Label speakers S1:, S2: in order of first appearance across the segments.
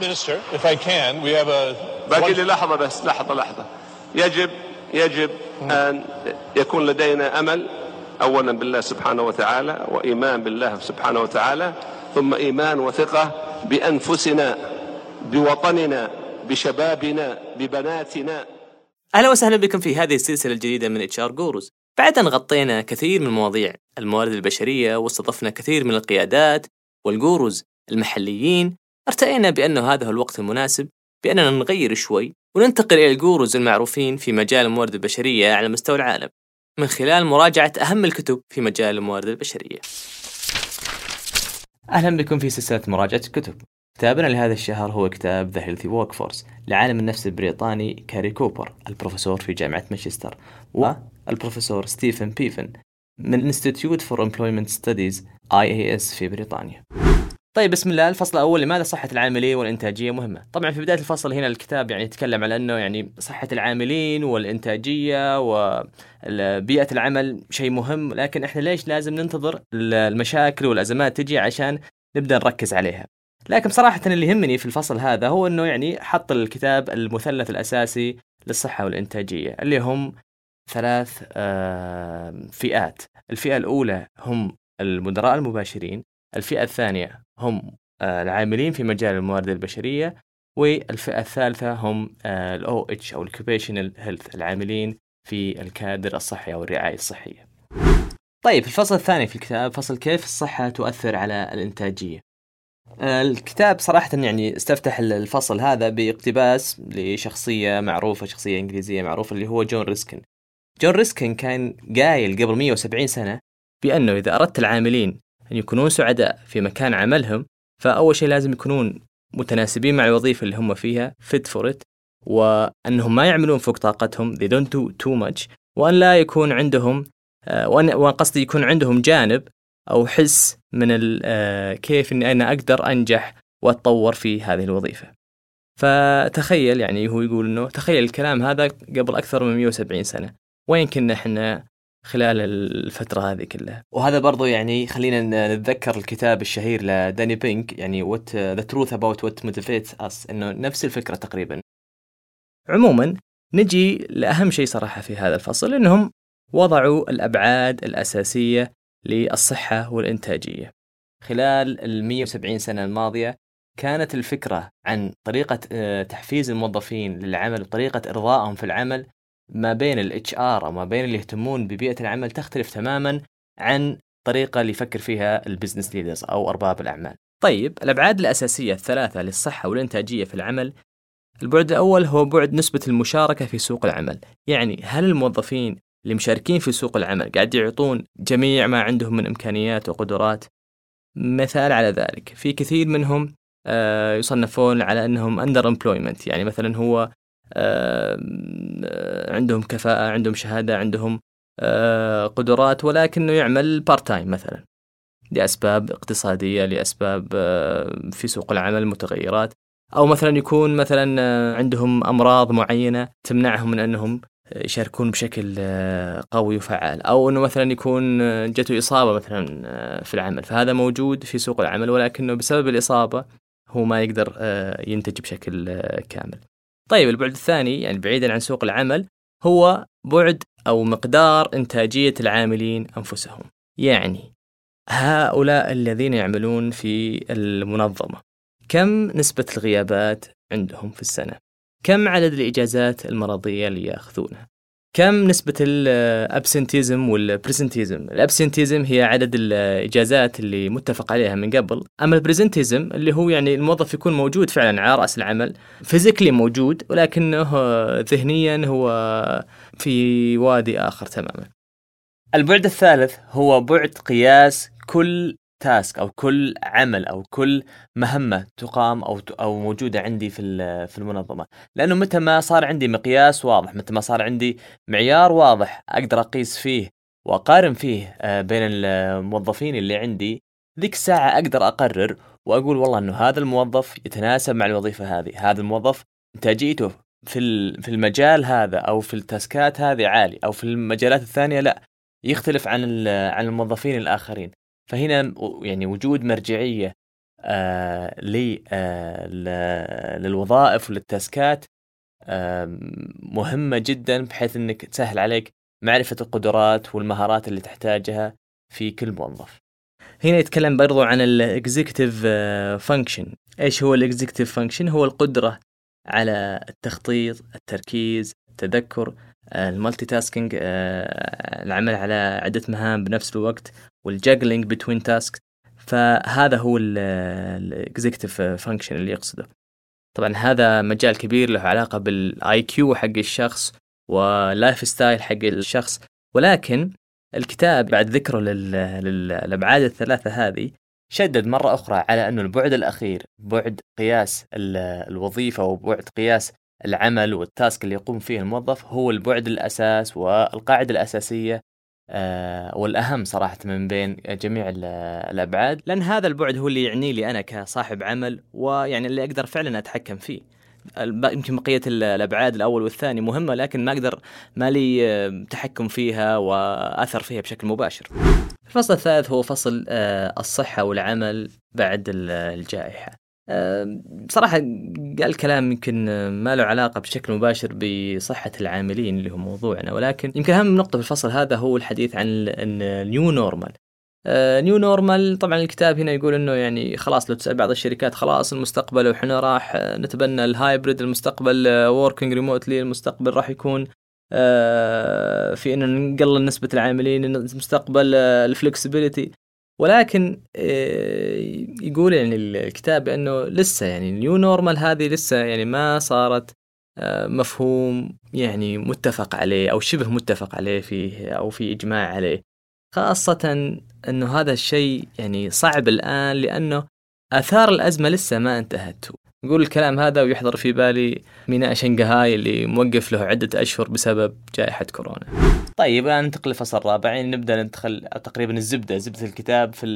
S1: Minister, if I can, we have a.
S2: باقي لي لحظة بس لحظة لحظة. يجب يجب أن يكون لدينا أمل أولا بالله سبحانه وتعالى وإيمان بالله سبحانه وتعالى ثم إيمان وثقة بأنفسنا بوطننا بشبابنا ببناتنا.
S3: أهلا وسهلا بكم في هذه السلسلة الجديدة من HR Gurus. بعد أن غطينا كثير من مواضيع الموارد البشرية واستضفنا كثير من القيادات وال gurus المحليين ارتئينا بانه هذا هو الوقت المناسب بأننا نغير شوي وننتقل إلى ال gurus المعروفين في مجال الموارد البشرية على مستوى العالم من خلال مراجعة أهم الكتب في مجال الموارد البشرية أهلا بكم في سلسلة مراجعة الكتب كتابنا لهذا الشهر هو كتاب The Healthy Workforce لعالم النفس البريطاني كاري كوبر البروفيسور في جامعة مانشستر والبروفيسور ستيفن بيفن من Institute for Employment Studies IES في بريطانيا. طيب بسم الله الفصل الأول لماذا صحة العاملين والإنتاجية مهمة؟ طبعا في بداية الفصل هنا الكتاب يعني يتكلم على إنه يعني صحة العاملين والإنتاجية وبيئة العمل شيء مهم لكن إحنا ليش لازم ننتظر المشاكل والأزمات تجي عشان نبدأ نركز عليها. لكن صراحة اللي يهمني في الفصل هذا هو إنه يعني حط الكتاب المثلث الأساسي للصحة والإنتاجية اللي هم ثلاث فئات، الفئة الأولى هم المدراء المباشرين، الفئة الثانية هم العاملين في مجال الموارد البشرية، والفئة الثالثة هم ال OH أو occupational health العاملين في الكادر الصحي أو الرعاية الصحية. طيب الفصل الثاني في الكتاب فصل كيف الصحة تؤثر على الإنتاجية الكتاب صراحة يعني استفتح الفصل هذا باقتباس لشخصية معروفة شخصية إنجليزية معروفة اللي هو جون ريسكن جون ريسكن كان قايل قبل 170 سنة بأنه إذا أردت العاملين أن يكونون سعداء في مكان عملهم فأول شيء لازم يكونون متناسبين مع الوظيفة اللي هم فيها fit for it وأنهم ما يعملون فوق طاقتهم they don't do too much وأن لا يكون عندهم وأن قصدي يكون عندهم جانب أو حس من كيف إني أنا أقدر أنجح وأتطور في هذه الوظيفة. فتخيل يعني هو يقول إنه تخيل الكلام هذا قبل أكثر من 170 سنة، وين كنا إحنا خلال الفترة هذه كلها؟ وهذا برضو يعني خلينا نتذكر الكتاب الشهير لداني بينك يعني what the truth about what motivates us إنه نفس الفكرة تقريبا. عموما نجي لأهم شيء صراحة في هذا الفصل إنهم وضعوا الأبعاد الأساسية للصحة والإنتاجية. خلال ال 170 سنة الماضية كانت الفكرة عن طريقة تحفيز الموظفين للعمل وطريقة إرضائهم في العمل ما بين ال HR أو ما بين اللي يهتمون ببيئة العمل تختلف تماما عن الطريقة اللي يفكر فيها ال business leaders أو أرباب الأعمال. طيب الأبعاد الأساسية الثلاثة للصحة والإنتاجية في العمل. البعد الأول هو بعد نسبة المشاركة في سوق العمل، يعني هل الموظفين اللي مشاركين في سوق العمل قاعد يعطون جميع ما عندهم من إمكانيات وقدرات؟ مثال على ذلك في كثير منهم يصنفون على أنهم under employment يعني مثلا هو عندهم كفاءة عندهم شهادة عندهم قدرات ولكنه يعمل part time مثلا لأسباب اقتصادية لأسباب في سوق العمل متغيرات. أو مثلا يكون مثلا عندهم أمراض معينة تمنعهم من أنهم يشاركون بشكل قوي وفعال. أو إنه مثلا يكون جته إصابة مثلا في العمل. فهذا موجود في سوق العمل ولكنه بسبب الإصابة هو ما يقدر ينتج بشكل كامل. طيب البعد الثاني يعني بعيدا عن سوق العمل هو بعد أو مقدار إنتاجية العاملين أنفسهم. يعني هؤلاء الذين يعملون في المنظمة كم نسبة الغيابات عندهم في السنة؟ كم عدد الإجازات المرضية اللي يأخذونها؟ كم نسبة ال absenteeism وال presenteeism؟ ال absenteeism هي عدد الإجازات اللي متفق عليها من قبل، أما ال presenteeism اللي هو يعني الموظف يكون موجود فعلا على رأس العمل، physically موجود ولكنه ذهنيا هو في وادي آخر تماما. البعد الثالث هو بعد قياس كل task أو كل عمل أو كل مهمة تقام أو أو موجودة عندي في في المنظمة. لأنه متى ما صار عندي مقياس واضح متى ما صار عندي معيار واضح أقدر أقيس فيه وأقارن فيه بين الموظفين اللي عندي ذيك الساعة أقدر أقرر وأقول والله إنه هذا الموظف يتناسب مع الوظيفة هذه هذا الموظف إنتاجيته في في المجال هذا أو في التاسكات هذه عالي أو في المجالات الثانية لا. يختلف عن عن الموظفين الآخرين. فهنا يعني وجود مرجعية آه للوظائف ولل tasks ات مهمة جدا بحيث إنك تسهل عليك معرفة القدرات والمهارات اللي تحتاجها في كل موظف. هنا يتكلم برضو عن ال executive function إيش هو ال executive function هو القدرة على التخطيط التركيز التذكر ال multitasking العمل على عدة مهام بنفس الوقت. وال juggling between tasks فهذا هو ال executive function اللي يقصده. طبعا هذا مجال كبير له علاقة بال IQ حق الشخص وال lifestyle حق الشخص. ولكن الكتاب بعد ذكره للأبعاد الثلاثة هذه شدد مرة أخرى على أنه البعد الأخير بعد قياس الوظيفة وبعد قياس العمل وال task اللي يقوم فيه الموظف هو البعد الأساس والقاعدة الأساسية آه، والأهم صراحة من بين جميع الأبعاد لأن هذا البعد هو اللي يعني لي أنا كصاحب عمل ويعني اللي أقدر فعلا أتحكم فيه يمكن بقية الأبعاد الأول والثاني مهمة لكن ما أقدر ما لي آه، تحكم فيها وأثر فيها بشكل مباشر. الفصل الثالث هو فصل آه، الصحة والعمل بعد الجائحة. بصراحة قال كلام يمكن ما له علاقة بشكل مباشر بصحة العاملين اللي هو موضوعنا ولكن يمكن أهم نقطة في الفصل هذا هو الحديث عن ال new normal new normal طبعا الكتاب هنا يقول إنه يعني خلاص لو تسأل بعض الشركات خلاص المستقبل وحنا راح نتبنى ال hybrid المستقبل working remotely المستقبل راح يكون آه، في ان نقلل نسبة العاملين المستقبل ال flexibility ولكن آه، يقول يعني الكتاب بانه لسه يعني ال new normal هذه لسه يعني ما صارت آه، مفهوم يعني متفق عليه أو شبه متفق عليه فيه أو في إجماع عليه. خاصة إنه هذا الشيء يعني صعب الآن لأنه آثار الأزمة لسه ما انتهت. يقول الكلام هذا ويحضر في بالي ميناء شنغهاي اللي موقف له عدة أشهر بسبب جائحة كورونا. طيب ننتقل للفصل الرابع يعني نبدأ ندخل تقريبا الزبدة زبدة الكتاب في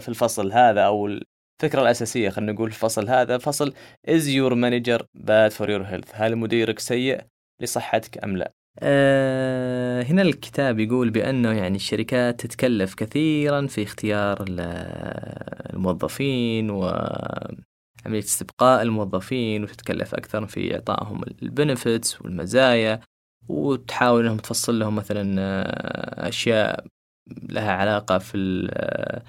S3: في الفصل هذا أو الفكرة الأساسية خلينا نقول في الفصل هذا. فصل is your manager bad for your health هل مديرك سيء لصحتك أم لا؟ أه هنا الكتاب يقول بأنه يعني الشركات تتكلف كثيرا في اختيار الموظفين و عملية استبقاء الموظفين وتتكلف أكثر في إعطائهم ال benefits والمزايا وتحاول أنهم تفصل لهم مثلا آه، أشياء لها علاقة في آه،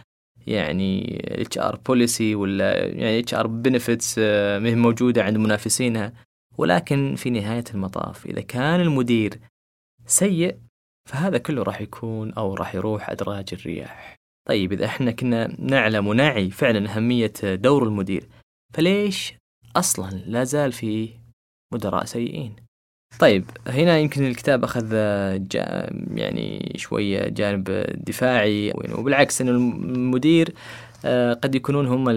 S3: يعني HR policy ولا يعني HR benefits ما موجودة عند منافسينها. ولكن في نهاية المطاف إذا كان المدير سيء فهذا كله راح يكون أو راح يروح أدراج الرياح. طيب إذا إحنا كنا نعلم ونعي فعلا أهمية دور المدير فليش أصلا لا زال في مدراء سيئين؟ طيب هنا يمكن الكتاب أخذ يعني شوية جانب دفاعي وبالعكس أن المدير آه، قد يكونون هم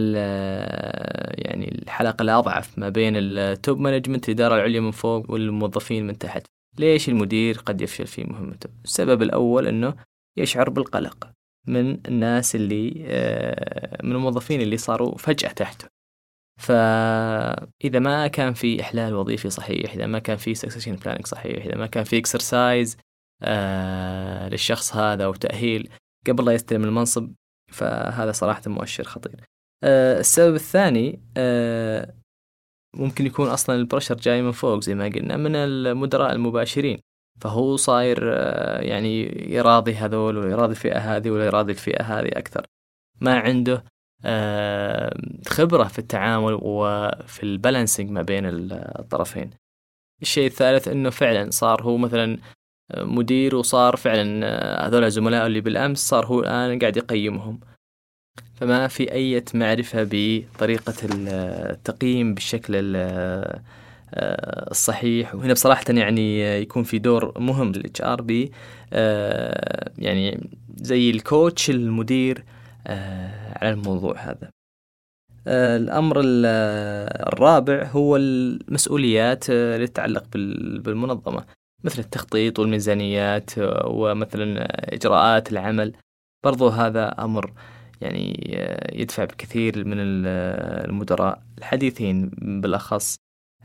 S3: يعني الحلقة الأضعف ما بين ال top management الإدارة العليا من فوق والموظفين من تحت. ليش المدير قد يفشل في مهمته؟ السبب الأول أنه يشعر بالقلق من الناس اللي آه، من الموظفين اللي صاروا فجأة تحته. فإذا ما كان في إحلال وظيفي صحيح إذا ما كان في succession planning صحيح إذا ما كان في exercise آه للشخص هذا وتأهيل قبل لا يستلم المنصب فهذا صراحة مؤشر خطير. آه السبب الثاني آه ممكن يكون أصلا البرشر جاي من فوق زي ما قلنا من المدراء المباشرين. فهو صاير آه يعني يراضي هذول ويراضي الفئة هذه ولا يراضي الفئة هذه أكثر. ما عنده خبرة في التعامل وفي البالانسنج ما بين الطرفين. الشيء الثالث إنه فعلا صار هو مثلا مدير وصار فعلا هذول الزملاء اللي بالأمس صار هو الآن قاعد يقيمهم. فما في أي معرفة بطريقة التقييم بالشكل الصحيح. وهنا بصراحة يعني يكون في دور مهم لل HR بي يعني زي ال coach المدير آه، على الموضوع هذا. آه، الأمر الرابع هو المسؤوليات آه، اللي تتعلق بالمنظمة مثل التخطيط والميزانيات ومثلا إجراءات العمل. برضو هذا أمر يعني يدفع بكثير من المدراء الحديثين بالأخص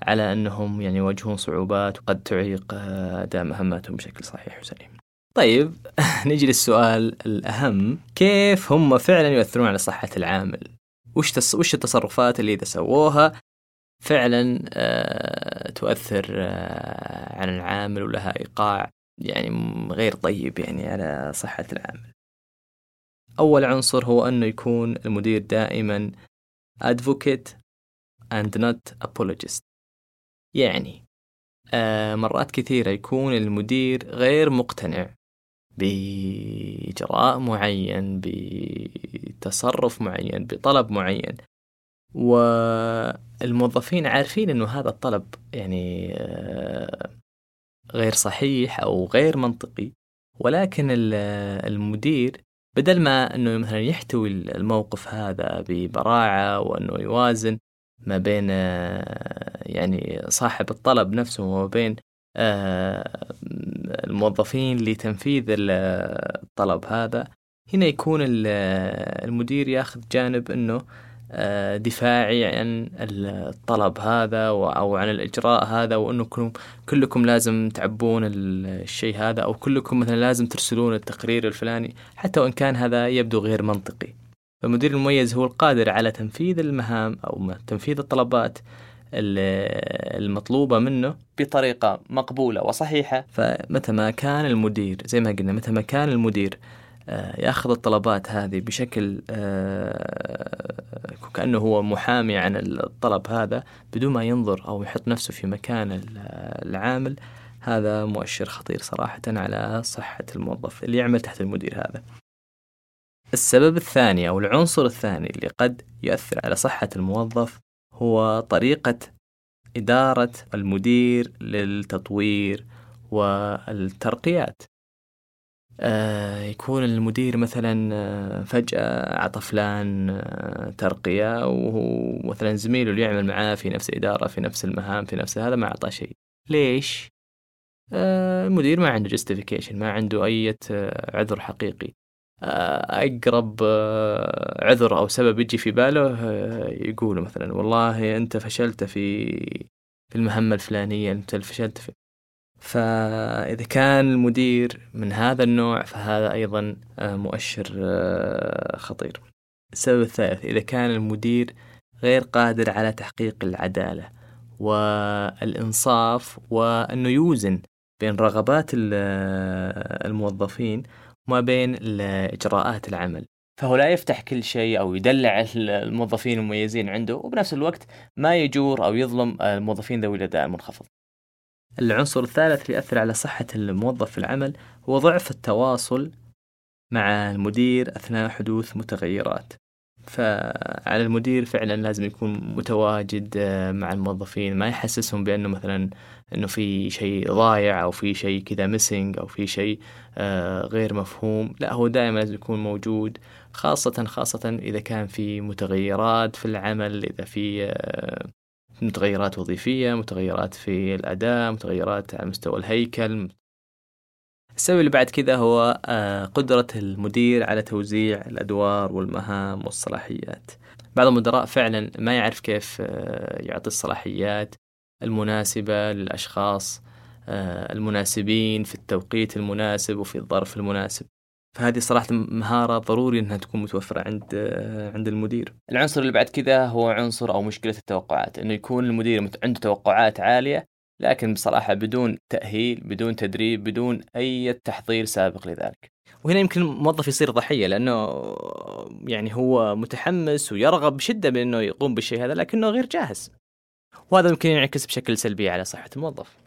S3: على أنهم يعني يواجهون صعوبات وقد تعيق أداء مهماتهم بشكل صحيح وسليم. طيب نجي للسؤال الأهم. كيف هم فعلا يؤثرون على صحة العامل؟ وش تص... وش التصرفات اللي إذا سووها فعلا آه تؤثر آه على العامل ولها إيقاع يعني غير طيب يعني على صحة العامل. أول عنصر هو أنه يكون المدير دائما advocate and not apologist. يعني آه مرات كثيرة يكون المدير غير مقتنع. بإجراء معين بتصرف معين بطلب معين. والموظفين عارفين أنه هذا الطلب يعني آه غير صحيح أو غير منطقي. ولكن المدير بدل ما أنه مثلا يحتوي الموقف هذا ببراعة وأنه يوازن ما بين يعني صاحب الطلب نفسه وما بين آه، الموظفين لتنفيذ الطلب هذا هنا يكون المدير ياخذ جانب إنه آه، دفاعي عن الطلب هذا أو عن الإجراء هذا وانكم كلكم لازم تعبون الشيء هذا أو كلكم مثلا لازم ترسلون التقرير الفلاني حتى وإن كان هذا يبدو غير منطقي. فالمدير المميز هو القادر على تنفيذ المهام أو تنفيذ الطلبات المطلوبة منه بطريقة مقبولة وصحيحة. فمتى ما كان المدير زي ما قلنا متى ما كان المدير آه، ياخذ الطلبات هذه بشكل آه، كأنه هو محامي عن الطلب هذا بدون ما ينظر أو يحط نفسه في مكان العامل هذا مؤشر خطير صراحة على صحة الموظف اللي يعمل تحت المدير هذا. السبب الثاني أو العنصر الثاني اللي قد يؤثر على صحة الموظف هو طريقة إدارة المدير للتطوير والترقيات. آه، يكون المدير مثلا آه، فجأة أعطى فلان آه، ترقية وهو مثلا زميله اللي يعمل معاه في نفس الإدارة في نفس المهام في نفس هذا ما أعطاه شيء. ليش؟ المدير ما عنده justification ما عنده أي عذر حقيقي. أقرب عذر أو سبب يجي في باله يقول مثلا والله أنت فشلت في في المهمة الفلانية أنت فشلت في فإذا كان المدير من هذا النوع فهذا أيضا آه، مؤشر آه، خطير. السبب الثالث إذا كان المدير غير قادر على تحقيق العدالة والإنصاف وأنه يوزن بين رغبات آه، الموظفين وما بين إجراءات العمل. فهو لا يفتح كل شيء أو يدلع الموظفين المميزين عنده وبنفس الوقت ما يجور أو يظلم الموظفين ذوي الأداء المنخفض. العنصر الثالث اللي يأثر على صحة الموظف في العمل هو ضعف التواصل مع المدير أثناء حدوث متغيرات. فعلى المدير فعلا لازم يكون متواجد آه، مع الموظفين ما يحسسهم بأنه مثلا أنه في شيء ضايع أو في شيء كذا ميسنج أو في شيء آه، غير مفهوم. لا هو دائما لازم يكون موجود خاصة خاصة إذا كان في متغيرات في العمل إذا في آه، متغيرات وظيفية متغيرات في الأداء متغيرات على مستوى الهيكل السبب اللي بعد كذا هو آه، قدرة المدير على توزيع الأدوار والمهام والصلاحيات بعض المدراء فعلا ما يعرف كيف آه، يعطي الصلاحيات المناسبة للأشخاص آه، المناسبين في التوقيت المناسب وفي الظرف المناسب فهذه صراحة مهارة ضروري إنها تكون متوفرة عند عند المدير. العنصر اللي بعد كذا هو عنصر أو مشكلة التوقعات، إنه يكون المدير عنده توقعات عالية لكن بصراحة بدون تأهيل، بدون تدريب، بدون أي تحضير سابق لذلك. وهنا يمكن الموظف يصير ضحية لأنه يعني هو متحمس ويرغب بشدة بأنه يقوم بالشيء هذا لكنه غير جاهز. وهذا يمكن ينعكس بشكل سلبي على صحة الموظف.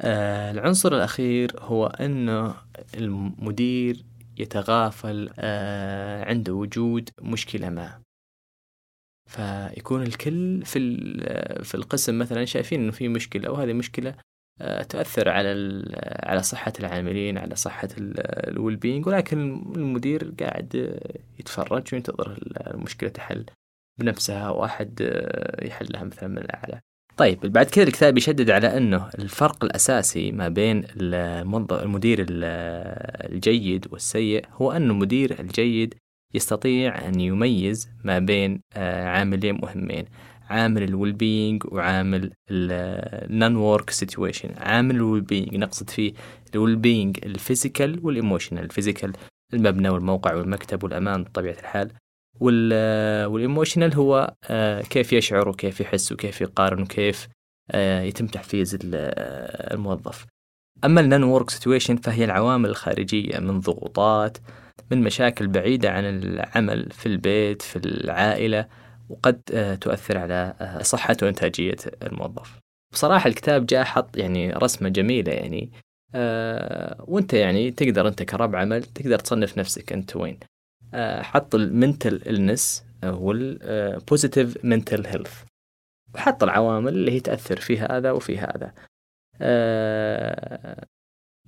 S3: آه العنصر الأخير هو أنه المدير يتغافل آه، عند وجود مشكلة ما فيكون الكل في في القسم مثلا شايفين إنه في مشكلة وهذه مشكلة آه، تؤثر على على صحة العاملين على صحة الويل بينج ولكن المدير قاعد يتفرج وينتظر المشكلة تحل بنفسها واحد آه، يحلها مثلا من الأعلى. طيب بعد كذا الكتاب يشدد على إنه الفرق الأساسي ما بين المدير الجيد والسيء هو ان المدير الجيد يستطيع أن يميز ما بين آه، عاملين مهمين عامل ال well-being وعامل ال non-work situation عامل ال well-being نقصد فيه ال well-being ال physical وال emotional ال physical المبنى والموقع والمكتب والأمان بطبيعة الحال. وال emotional هو آه، كيف يشعر وكيف يحس وكيف يقارن وكيف آه، يتم تحفيز الموظف. أما ال non-work situation فهي العوامل الخارجية من ضغوطات من مشاكل بعيدة عن العمل في البيت في العائلة وقد تؤثر على صحه وإنتاجية الموظف. بصراحة الكتاب جاء حط يعني رسمة جميلة يعني آه وأنت يعني تقدر أنت كرب عمل تقدر تصنف نفسك أنت وين. آه حط ال mental illness وال positive mental health وحط العوامل اللي هي تأثر في هذا وفي هذا. آه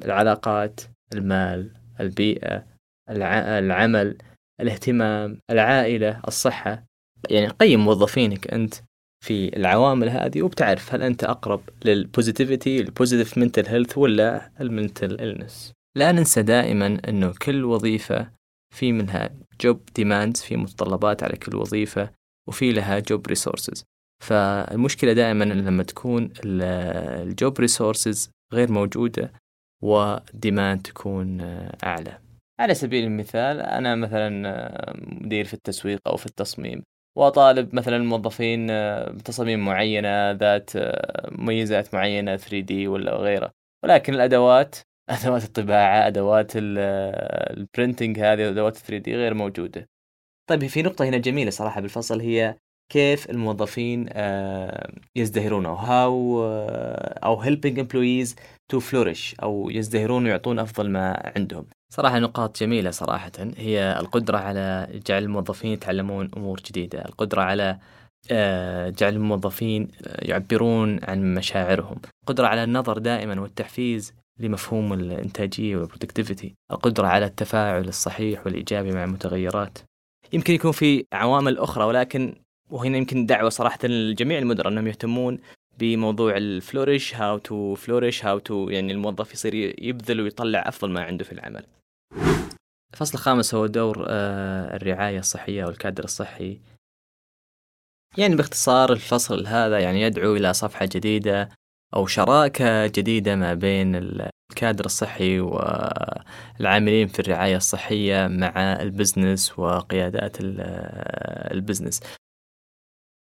S3: العلاقات المال البيئة العمل الاهتمام العائلة الصحة. يعني قيم موظفينك أنت في العوامل هذه وبتعرف هل أنت أقرب لل positivity ال positive mental health ولا ال mental illness لا ننسى دائما إنه كل وظيفة في منها job demands في متطلبات على كل وظيفة وفي لها job resources فالمشكلة دائما لما تكون ال job resources غير موجودة و demand تكون أعلى. على سبيل المثال أنا مثلا مدير في التسويق أو في التصميم وأطالب مثلا الموظفين آه، بتصاميم معينة ذات آه، مميزات معينة 3D ولا غيره ولكن الأدوات أدوات الطباعة أدوات البرنتنج آه، هذه أدوات 3 دي غير موجودة. طيب في نقطة هنا جميلة صراحة بالفصل هي كيف الموظفين يزدهرون أو هاو أو helping employees to flourish أو يزدهرون ويعطون أفضل ما عندهم. صراحة نقاط جميلة صراحة. هي القدرة على جعل الموظفين يتعلمون أمور جديدة. القدرة على آه، جعل الموظفين يعبرون عن مشاعرهم. القدرة على النظر دائما والتحفيز لمفهوم الإنتاجية وال productivity القدرة على التفاعل الصحيح والإيجابي مع المتغيرات. يمكن يكون في عوامل أخرى ولكن وهنا يمكن دعوة صراحة لجميع المدراء أنهم يهتمون بموضوع ال flourish how to flourish how to يعني الموظف يصير يبذل ويطلع أفضل ما عنده في العمل. الفصل الخامس هو دور آه، الرعاية الصحية والكادر الصحي. يعني باختصار الفصل هذا يعني يدعو إلى صفحة جديدة أو شراكة جديدة ما بين الكادر الصحي والعاملين في الرعاية الصحية مع ال business وقيادات ال business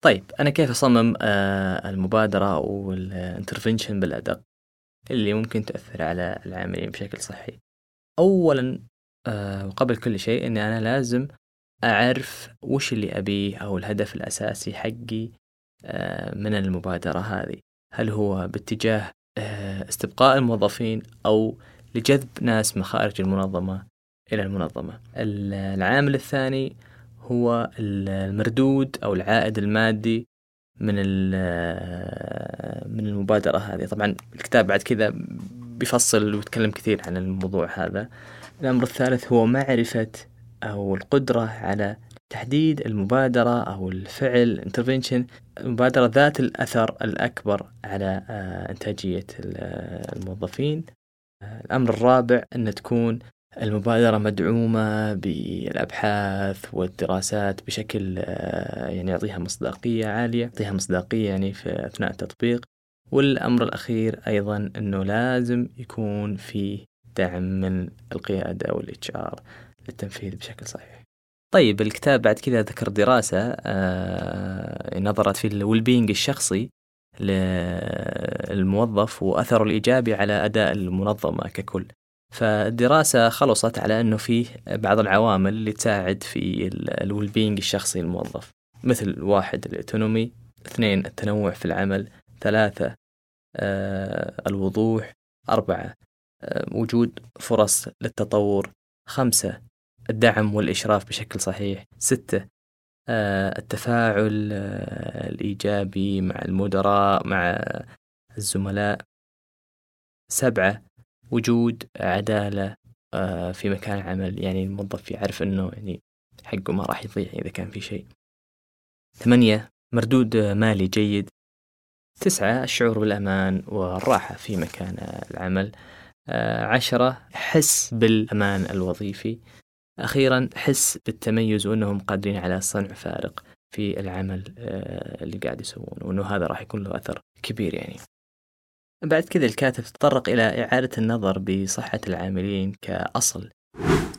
S3: طيب أنا كيف أصمم آه، المبادرة أو ال intervention بالأدق اللي ممكن تأثر على العاملين بشكل صحي؟ أولا آه، وقبل كل شيء أني أنا لازم أعرف وش اللي أبيه أو الهدف الأساسي حقي آه، من المبادرة هذه. هل هو باتجاه استبقاء الموظفين أو لجذب ناس من خارج المنظمة إلى المنظمة؟ العامل الثاني هو المردود أو العائد المادي من من المبادرة هذه. طبعا الكتاب بعد كذا بيفصل ويتكلم كثير عن الموضوع هذا. الأمر الثالث هو معرفة أو القدرة على تحديد المبادرة أو الفعل intervention. المبادرة ذات الأثر الأكبر على آه، إنتاجية الموظفين. الأمر الرابع أن تكون المبادرة مدعومة بالأبحاث والدراسات بشكل آه، يعني يعطيها مصداقية عالية يعطيها مصداقية يعني في أثناء التطبيق. والأمر الأخير أيضا أنه لازم يكون في دعم من القيادة وال HR للتنفيذ بشكل صحيح. طيب الكتاب بعد كذا ذكر دراسة آه، نظرت في ال well الشخصي للموظف وأثره الإيجابي على أداء المنظمة ككل. فالدراسة خلصت على أنه فيه بعض العوامل اللي تساعد في ال well الشخصي للموظف مثل واحد ال autonomy اثنين التنوع في العمل ثلاثة آه الوضوح أربعة آه وجود فرص للتطور خمسة الدعم والإشراف بشكل صحيح ستة آه التفاعل الإيجابي مع المدراء مع الزملاء سبعة وجود عدالة آه، في مكان العمل يعني الموظف يعرف أنه يعني حقه ما راح يضيع إذا كان في شيء. ثمانية مردود مالي جيد. تسعة الشعور بالأمان والراحة في مكان العمل. آه، عشرة حس بالأمان الوظيفي. أخيرا حس بالتميز وأنهم قادرين على صنع فارق في العمل آه، اللي قاعد يسوونه وأنه هذا راح يكون له أثر كبير يعني. بعد كذا الكاتب تطرق إلى إعادة النظر بصحة العاملين كأصل.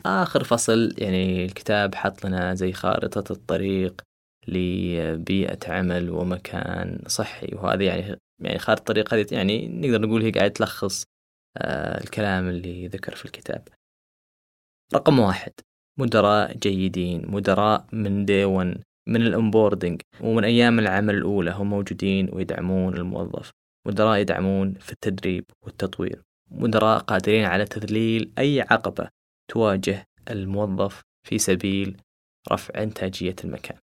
S3: آخر فصل يعني الكتاب حط لنا زي خارطة الطريق لبيئة عمل ومكان صحي. وهذه يعني يعني خارطة الطريق هذه يعني نقدر نقول هي قاعدة تلخص آه الكلام اللي ذكر في الكتاب. رقم واحد مدراء جيدين مدراء من دي 1 من الانبوردنج ومن أيام العمل الأولى هم موجودين ويدعمون الموظف. مدراء يدعمون في التدريب والتطوير. مدراء قادرين على تذليل أي عقبة تواجه الموظف في سبيل رفع إنتاجية المكان.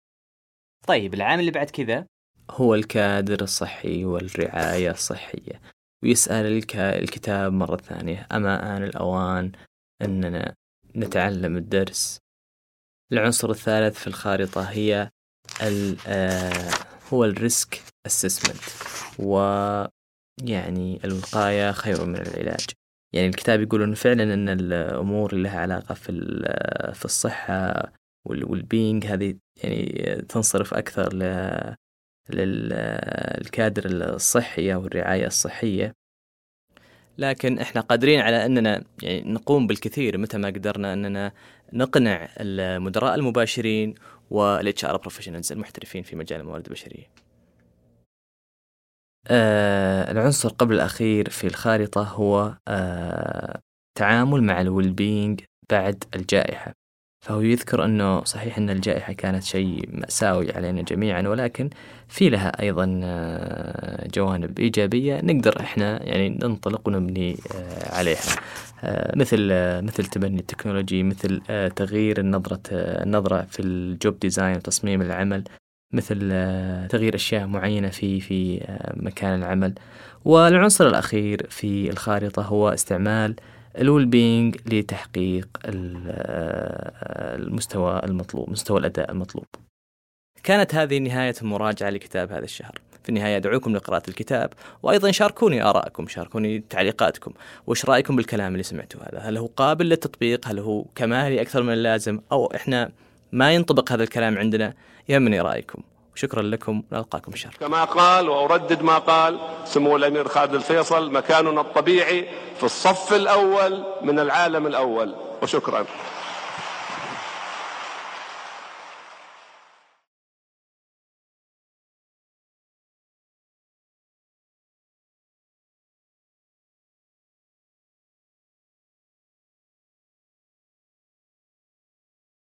S3: طيب العامل اللي بعد كذا؟ هو الكادر الصحي والرعاية الصحية. ويسأل الكتاب مرة ثانية أما آن الأوان أننا نتعلم الدرس. العنصر الثالث في الخارطة هي آه، هو الريسك assessment ويعني الوقاية خير من العلاج. يعني الكتاب يقول انه فعلا إن الأمور اللي لها علاقة في في الصحة وال being هذه يعني تنصرف أكثر للكادر الصحي أو الرعاية الصحية. لكن إحنا قادرين على إننا يعني نقوم بالكثير متى ما قدرنا إننا نقنع المدراء المباشرين وال HR professionals المحترفين في مجال الموارد البشرية. آه العنصر قبل الأخير في الخارطة هو آه تعامل مع ال well-being بعد الجائحة. فهو يذكر أنه صحيح أن الجائحة كانت شيء مأساوي علينا جميعا ولكن في لها أيضا آه، جوانب إيجابية نقدر إحنا يعني ننطلق ونبني آه، عليها آه، مثل مثل تبني ال technology مثل تغيير النظرة النظرة في ال job design وتصميم العمل مثل تغيير أشياء معينة في في مكان العمل. والعنصر الأخير في الخارطة هو استعمال ال well-being لتحقيق المستوى المطلوب مستوى الأداء المطلوب. كانت هذه نهاية المراجعة لكتاب هذا الشهر. في النهاية أدعوكم لقراءة الكتاب وأيضا شاركوني آراءكم شاركوني تعليقاتكم. وش رأيكم بالكلام اللي سمعتوه هذا؟ هل هو قابل للتطبيق؟ هل هو كمالي أكثر من اللازم؟ أو إحنا ما ينطبق هذا الكلام عندنا. يهمني رأيكم. شكرا لكم. نلقاكم شر.
S2: كما قال وأردد ما قال سمو الأمير خالد الفيصل مكاننا الطبيعي في الصف الأول من العالم الأول. وشكرا.